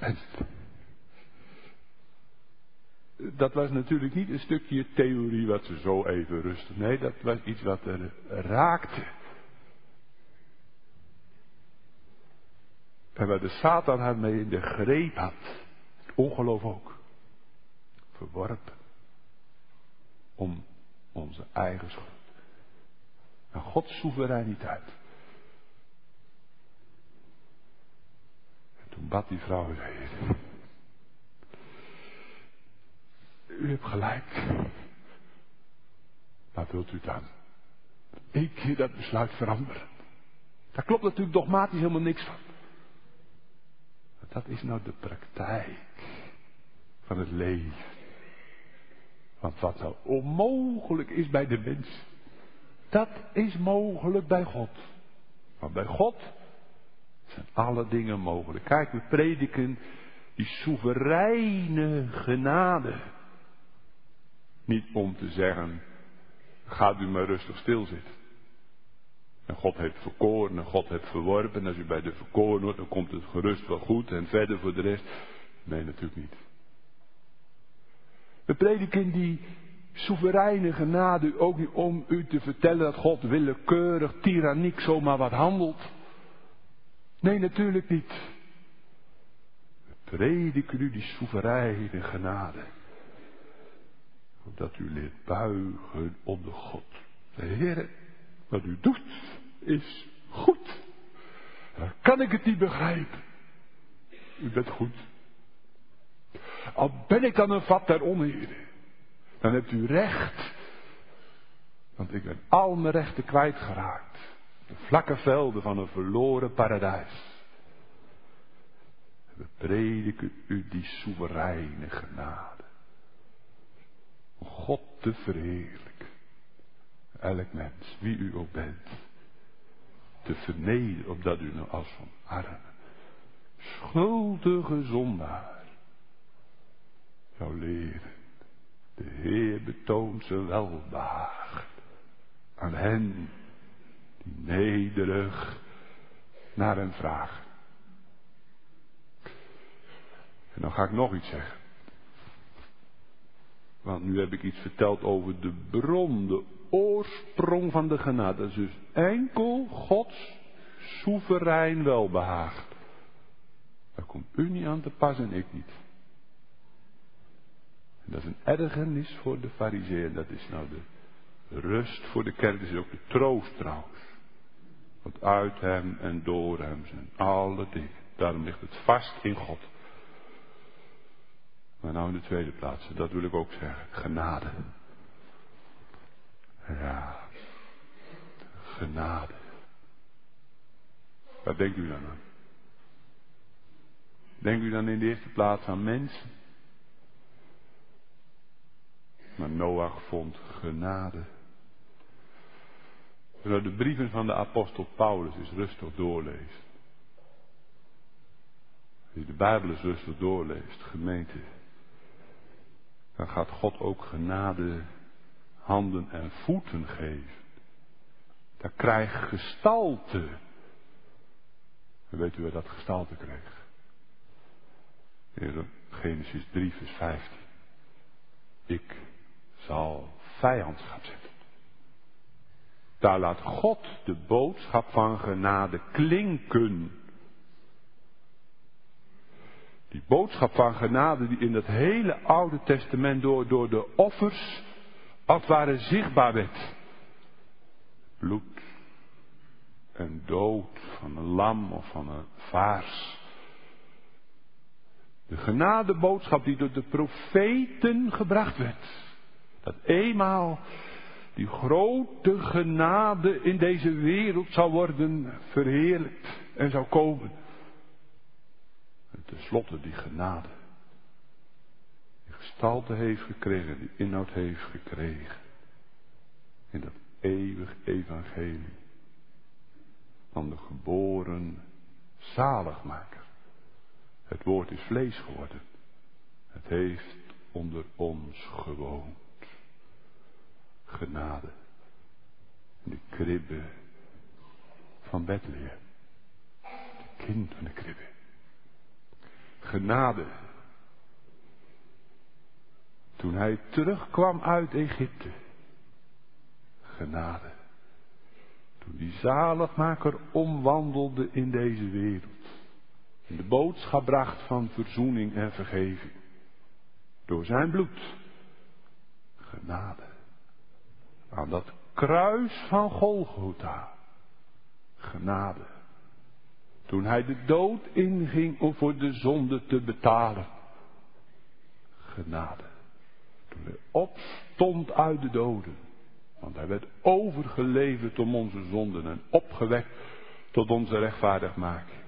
Speaker 1: En dat was natuurlijk niet een stukje theorie wat ze zo even rustte. Nee, dat was iets wat er raakte. En waar de Satan haar mee in de greep had. Ongeloof ook. Verworpen. Om onze eigen schuld. Naar Gods soevereiniteit. En toen bad die vrouw. U hebt gelijk. Wat wilt u dan? Eén keer dat besluit veranderen. Daar klopt natuurlijk dogmatisch helemaal niks van. Dat is nou de praktijk van het leven. Want wat nou onmogelijk is bij de mens, dat is mogelijk bij God. Maar bij God alle dingen mogelijk. Kijk, we prediken die soevereine genade. Niet om te zeggen, gaat u maar rustig stilzitten. En God heeft verkoren en God heeft verworpen. En als u bij de verkoren wordt, dan komt het gerust wel goed. En verder voor de rest. Nee, natuurlijk niet. We prediken die soevereine genade ook niet om u te vertellen dat God willekeurig, tyranniek zomaar wat handelt. Nee, natuurlijk niet. We prediken u die soevereine genade. Opdat u leert buigen onder God. De Heer, wat u doet is goed. Dan kan ik het niet begrijpen. U bent goed. Al ben ik dan een vat der onheren dan hebt u recht. Want ik ben al mijn rechten kwijtgeraakt. De vlakke velden van een verloren paradijs. We prediken u die soevereine genade. God te verheerlijken. Elk mens, wie u ook bent. Te vernederen, opdat u nou als van arme, schuldige zondaar zou leren de Heer betoont zijn welbehagen aan hen nederig naar hem vragen. En dan ga ik nog iets zeggen. Want nu heb ik iets verteld over de bron, de oorsprong van de genade. Dat is dus enkel Gods soeverein welbehagen. Daar komt u niet aan te pas en ik niet. Dat is een ergernis voor de fariseeën. Dat is nou de rust voor de kerk. Dat is ook de troost trouwens. Want uit hem en door hem zijn alle dingen. Daarom ligt het vast in God. Maar nou in de tweede plaats, dat wil ik ook zeggen. Genade. Ja. Genade. Wat denkt u dan aan? Denkt u dan in de eerste plaats aan mensen? Maar Noach vond genade. Als de brieven van de apostel Paulus is rustig doorleest. Als je de Bijbel eens rustig doorleest, gemeente. Dan gaat God ook genade handen en voeten geven. Dat krijgt gestalte. En weet u waar dat gestalte kreeg? In Genesis 3, vers 15. Ik zal vijandschap zetten. Daar laat God de boodschap van genade klinken. Die boodschap van genade die in het hele Oude Testament door, door de offers als het ware zichtbaar werd. Bloed en dood van een lam of van een vaars. De genadeboodschap die door de profeten gebracht werd. Dat eenmaal die grote genade in deze wereld zou worden verheerlijkt en zou komen. En tenslotte die genade. Die gestalte heeft gekregen, die inhoud heeft gekregen. In dat eeuwig evangelie. Van de geboren zaligmaker. Het woord is vlees geworden. Het heeft onder ons gewoond genade. De kribbe van Bethlehem. Het kind van de kribbe. Genade. Toen hij terugkwam uit Egypte. Genade. Toen die zaligmaker omwandelde in deze wereld. En de boodschap bracht van verzoening en vergeving. Door zijn bloed. Genade aan dat kruis van Golgotha. Genade. Toen hij de dood inging om voor de zonde te betalen. Genade. Toen hij opstond uit de doden. Want hij werd overgeleverd om onze zonden en opgewekt tot onze rechtvaardigmaking.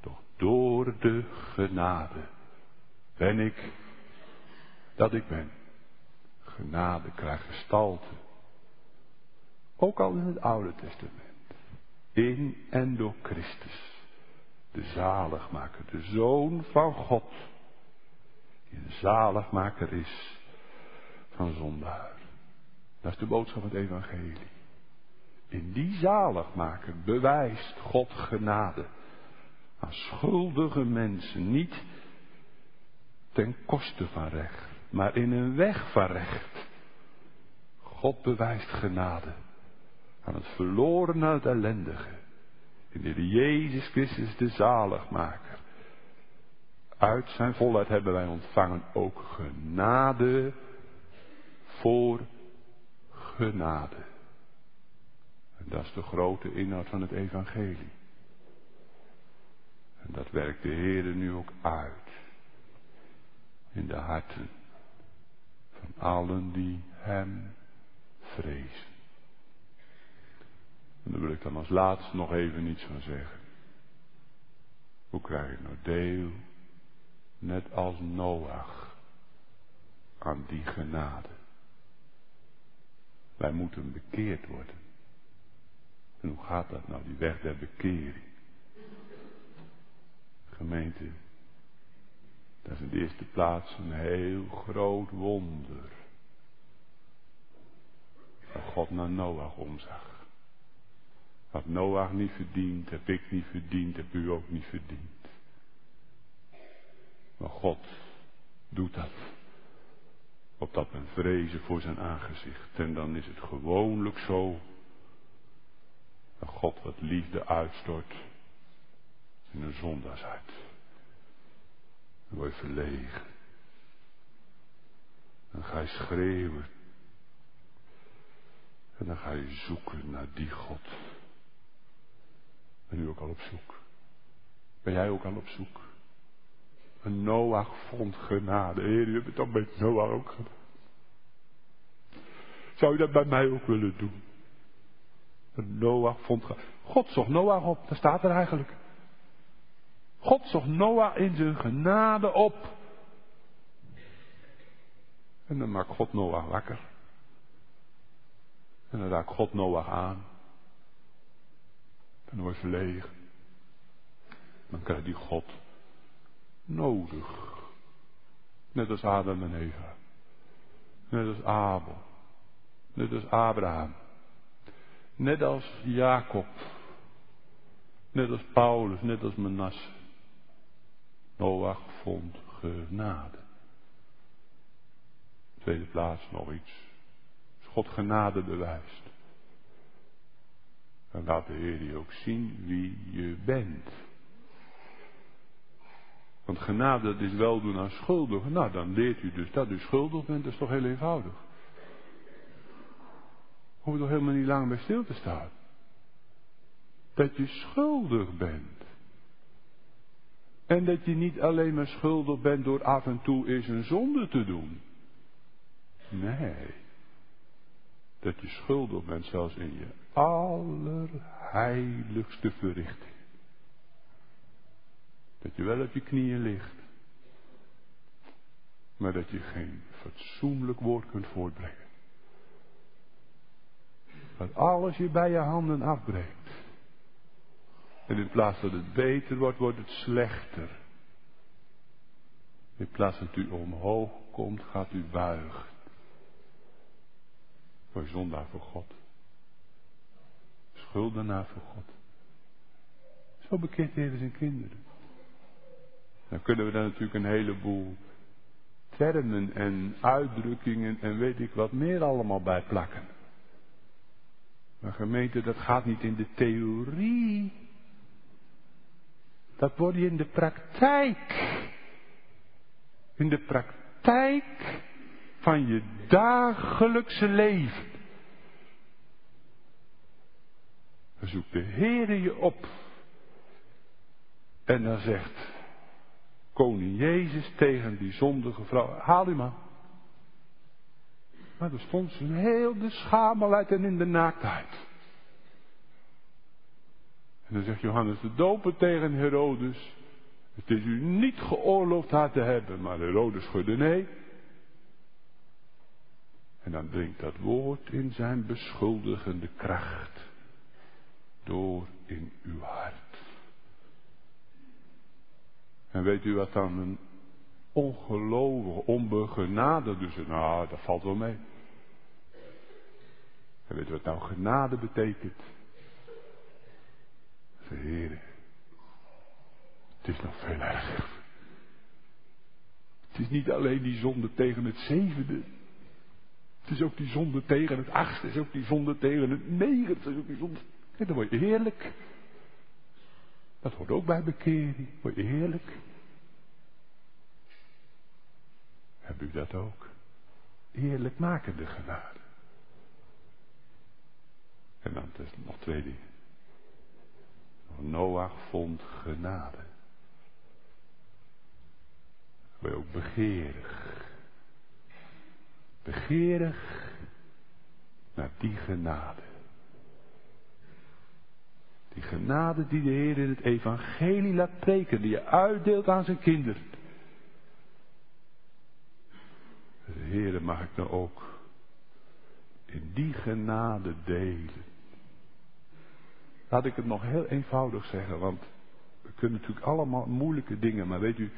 Speaker 1: Doch door de genade ben ik dat ik ben. Genade krijgt gestalte ook al in het Oude Testament. In en door Christus. De zaligmaker, de Zoon van God. Die een zaligmaker is van zondaar. Dat is de boodschap van het Evangelie. In die zaligmaker bewijst God genade aan schuldige mensen. Niet ten koste van recht, maar in een weg van recht. God bewijst genade aan het verloren, aan het ellendige. In de Jezus Christus de zaligmaker. Uit zijn volheid hebben wij ontvangen ook genade voor genade. En dat is de grote inhoud van het evangelie. En dat werkt de Heer nu ook uit. In de harten van allen die Hem vrezen. En daar wil ik dan als laatste nog even iets van zeggen. Hoe krijg ik nou deel, net als Noach, aan die genade? Wij moeten bekeerd worden. En hoe gaat dat nou, die weg der bekering? Gemeente, dat is in de eerste plaats een heel groot wonder. Dat God naar Noach omzag. Wat Noach niet verdient, heb ik niet verdiend, heb u ook niet verdiend. Maar God doet dat. Opdat men vrezen voor zijn aangezicht. En dan is het gewoonlijk zo. Dat God wat liefde uitstort in een zondagshart. Dan word je verlegen. Dan ga je schreeuwen. En dan ga je zoeken naar die God. Ben u ook al op zoek? Ben jij ook al op zoek? Een Noach vond genade. Heer, u hebt het dan met Noach ook gedaan. Zou u dat bij mij ook willen doen? Een Noach vond. God zocht Noach op, daar staat er eigenlijk. God zocht Noach in zijn genade op. En dan maakt God Noach wakker. En dan raakt God Noach aan. Wordt verlegen. Dan krijgt die God nodig. Net als Adam en Eva. Net als Abel. Net als Abraham. Net als Jacob. Net als Paulus, net als Manasse. Noach vond genade. Tweede plaats nog iets. Als God genade bewijst. Dan laat de Heer je ook zien wie je bent. Want genade dat is wel doen aan schuldigen. Nou, dan leert u dus dat u schuldig bent. Dat is toch heel eenvoudig. Hoef je toch helemaal niet lang bij stil te staan. Dat je schuldig bent. En dat je niet alleen maar schuldig bent door af en toe eens een zonde te doen. Nee. Dat je schuldig bent zelfs in je allerheiligste verrichting. Dat je wel op je knieën ligt. Maar dat je geen fatsoenlijk woord kunt voortbrengen. Dat alles je bij je handen afbreekt. En in plaats dat het beter wordt, wordt het slechter. In plaats dat u omhoog komt, gaat u buigen. Voor zondaar voor God. Schuldenaar voor God. Zo bekend hebben zijn kinderen. Dan kunnen we daar natuurlijk een heleboel termen en uitdrukkingen en weet ik wat meer allemaal bij plakken. Maar gemeente, dat gaat niet in de theorie. Dat wordt je in de praktijk. In de praktijk van je dagelijkse leven. Dan zoekt de Heer je op. En dan zegt koning Jezus tegen die zondige vrouw, haal u maar. Maar er stond ze heel de schamelheid en in de naaktheid. En dan zegt Johannes de Doper tegen Herodes, het is u niet geoorloofd haar te hebben, maar Herodes schudde nee. En dan dringt dat woord in zijn beschuldigende kracht door in uw hart. En weet u wat dan een ongelovige, onbegenade dus, nou dat valt wel mee. En weet u wat nou genade betekent? Verheren. Het is nog veel erger. Het is niet alleen die zonde tegen het zevende. Het is ook die zonde tegen het achtste. Het is ook die zonde tegen het negende. Het is ook die zonde. En dan word je heerlijk. Dat hoort ook bij bekering. Word je heerlijk. Heb u dat ook? Heerlijk makende genade. En dan is nog twee dingen. Noach vond genade. Je ook begeerig. Begeerig naar die genade. Die genade die de Heer in het evangelie laat preken, die je uitdeelt aan zijn kinderen. Heere, mag ik nou ook in die genade delen. Laat ik het nog heel eenvoudig zeggen, want we kunnen natuurlijk allemaal moeilijke dingen, maar weet u,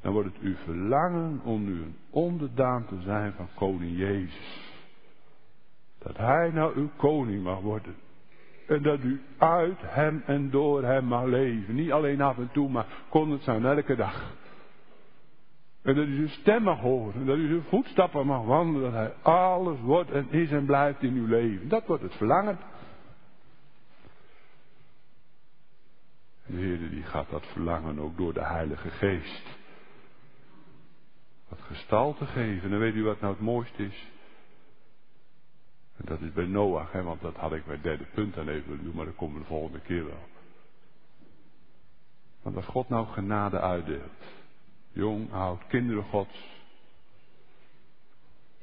Speaker 1: dan wordt het uw verlangen om nu een onderdaan te zijn van koning Jezus. Dat hij nou uw koning mag worden. En dat u uit hem en door hem mag leven. Niet alleen af en toe, maar kon het zijn elke dag. En dat u zijn stem mag horen. En dat u zijn voetstappen mag wandelen. Dat hij alles wordt en is en blijft in uw leven. Dat wordt het verlangen. De Heer die gaat dat verlangen ook door de Heilige Geest. Wat gestalte geven. En weet u wat nou het mooiste is? Dat is bij Noach, hè, want dat had ik bij het derde punt aan even willen doen, maar dat komen we de volgende keer wel. Want als God nou genade uitdeelt, jong, oud, kinderen gods.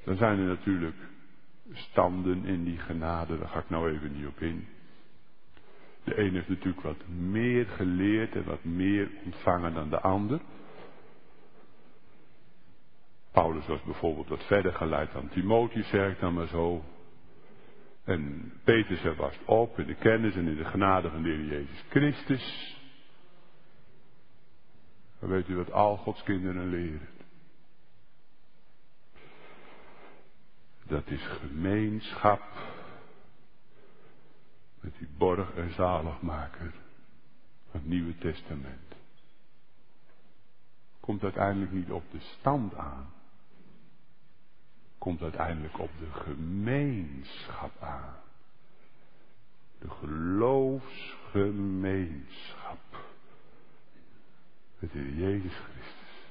Speaker 1: Dan zijn er natuurlijk standen in die genade, daar ga ik nou even niet op in. De een heeft natuurlijk wat meer geleerd en wat meer ontvangen dan de ander. Paulus was bijvoorbeeld wat verder geleid dan Timotheus, zeg ik dan maar zo. En Petrus er was op in de kennis en in de genade van de Heer Jezus Christus. Dan weet u wat al Gods kinderen leren. Dat is gemeenschap met die borg en zaligmaker van het Nieuwe Testament. Komt uiteindelijk niet op de stand aan. Komt uiteindelijk op de gemeenschap aan. De geloofsgemeenschap. Met Jezus Christus.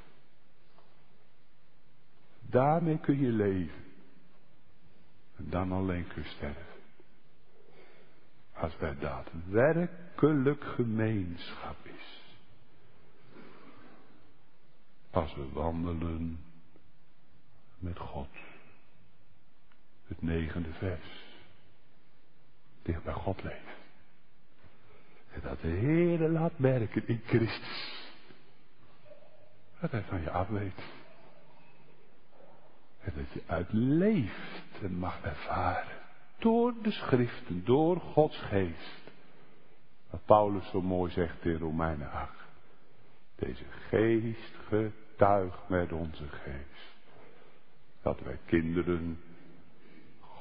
Speaker 1: Daarmee kun je leven. En dan alleen kun je sterven. Als er daadwerkelijk gemeenschap is. Als we wandelen met God. Het negende vers. Dicht bij God leven. En dat de Heer laat merken in Christus. Dat hij van je af weet. En dat je uitleeft en mag ervaren. Door de schriften, door Gods geest. Wat Paulus zo mooi zegt in Romeinen 8. Deze geest getuigt met onze geest. Dat wij kinderen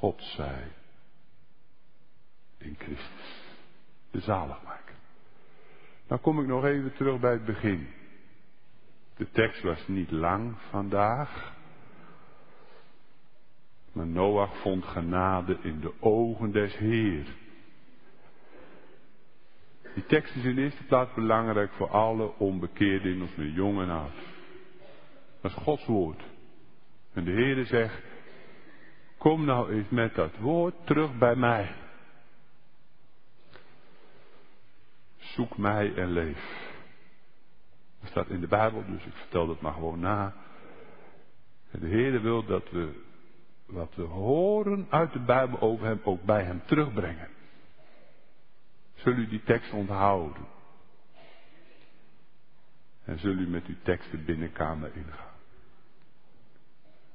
Speaker 1: God zijn. In Christus. De zaligmaker. Dan kom ik nog even terug bij het begin. De tekst was niet lang vandaag. Maar Noach vond genade in de ogen des Heer. Die tekst is in eerste plaats belangrijk voor alle onbekeerden in ons jong en oud. Dat is Gods woord. En de Heer zegt, kom nou eens met dat woord terug bij mij. Zoek mij en leef. Dat staat in de Bijbel, dus ik vertel dat maar gewoon na. De Heer wil dat we wat we horen uit de Bijbel over hem ook bij hem terugbrengen. Zul u die tekst onthouden? En zul u met uw tekst de binnenkamer ingaan?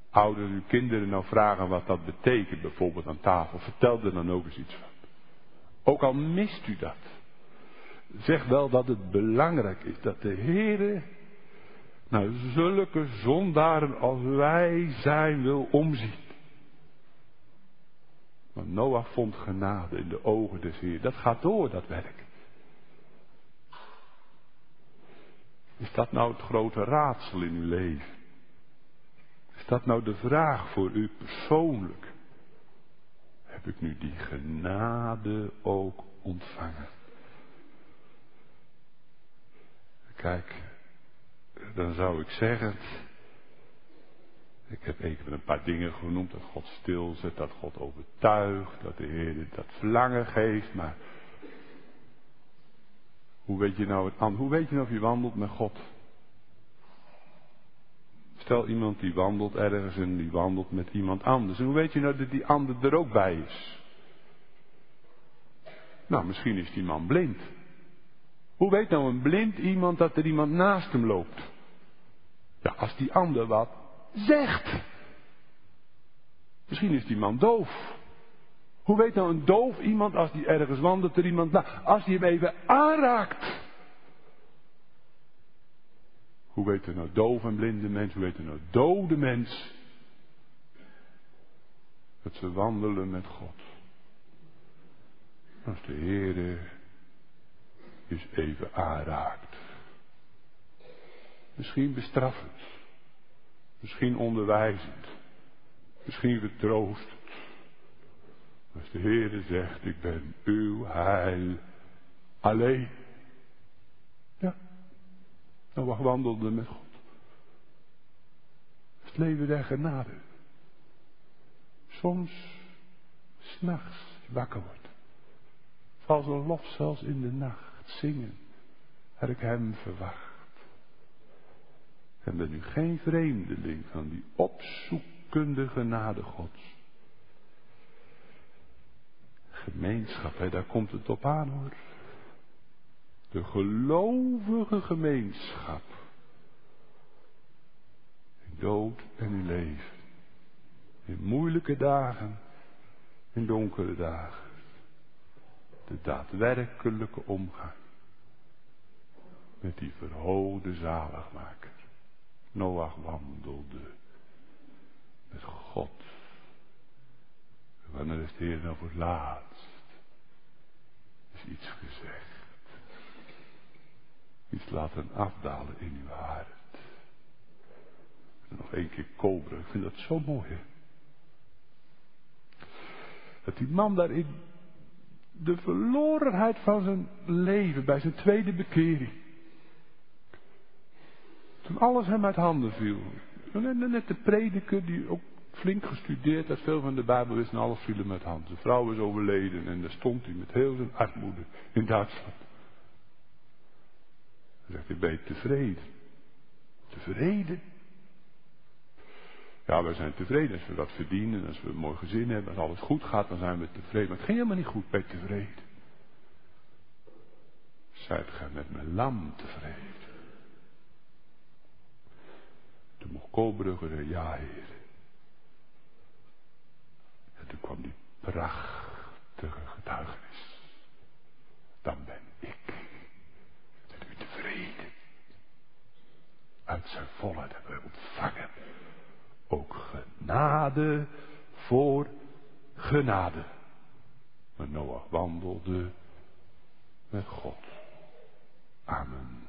Speaker 1: Ouderen uw kinderen nou vragen wat dat betekent, bijvoorbeeld aan tafel, vertel er dan ook eens iets van. Ook al mist u dat. Zeg wel dat het belangrijk is dat de Heer naar zulke zondaren als wij zijn wil omzien. Want Noach vond genade in de ogen des Heer. Dat gaat door, dat werk. Is dat nou het grote raadsel in uw leven? Dat nou de vraag voor u persoonlijk? Heb ik nu die genade ook ontvangen? Kijk, dan zou ik zeggen, ik heb even een paar dingen genoemd. Dat God stilzet, dat God overtuigt, dat de Heer dat verlangen geeft. Maar hoe weet je nou, het, hoe weet je nou of je wandelt met God? Stel iemand die wandelt ergens en die wandelt met iemand anders. En hoe weet je nou dat die ander er ook bij is? Nou, misschien is die man blind. Hoe weet nou een blind iemand dat er iemand naast hem loopt? Ja, als die ander wat zegt. Misschien is die man doof. Hoe weet nou een doof iemand als die ergens wandelt er iemand na, als die hem even aanraakt? Hoe weet er nou doof en blinde mens, hoe weet er nou dode mens? Dat ze wandelen met God. Als de Heere dus even aanraakt. Misschien bestraffend. Misschien onderwijzend. Misschien vertroostend. Als de Heer zegt, ik ben uw heil alleen. Nou, we wandelden met God. Het leven der genade. Soms, s'nachts, wakker wordt. Als een lof zelfs in de nacht zingen. Heb ik hem verwacht. En ben nu geen vreemdeling van die opzoekende genade Gods. Gemeenschap, daar komt het op aan hoor. De gelovige gemeenschap. dood en in leven. In moeilijke dagen, in donkere dagen. De daadwerkelijke omgang met die verhoogde zaligmaker. Noach wandelde met God. Wanneer de Heer nou voor het laatst? Is iets gezegd. Iets laten afdalen in uw hart. En nog één keer kobra. Ik vind dat zo mooi. Hè? Dat die man daarin de verlorenheid van zijn leven bij zijn tweede bekering. Toen alles hem uit handen viel. Net de prediker die ook flink gestudeerd had, veel van de Bijbel wist en alles viel hem uit handen. Zijn vrouw is overleden en daar stond hij met heel zijn armoede in Duitsland. Zegt hij, ben tevreden? Tevreden? Ja, we zijn tevreden als we wat verdienen, als we een mooi gezin hebben, als alles goed gaat, dan zijn we tevreden. Maar het ging helemaal niet goed, ben tevreden? Zijt gij met mijn lam tevreden? Toen mocht Koolbrugge zeggen, ja heer. En toen kwam die prachtige getuigenis. Dan ben ik met u tevreden. Uit zijn volheid hebben ontvangen. Ook genade voor genade. Maar Noach wandelde met God. Amen.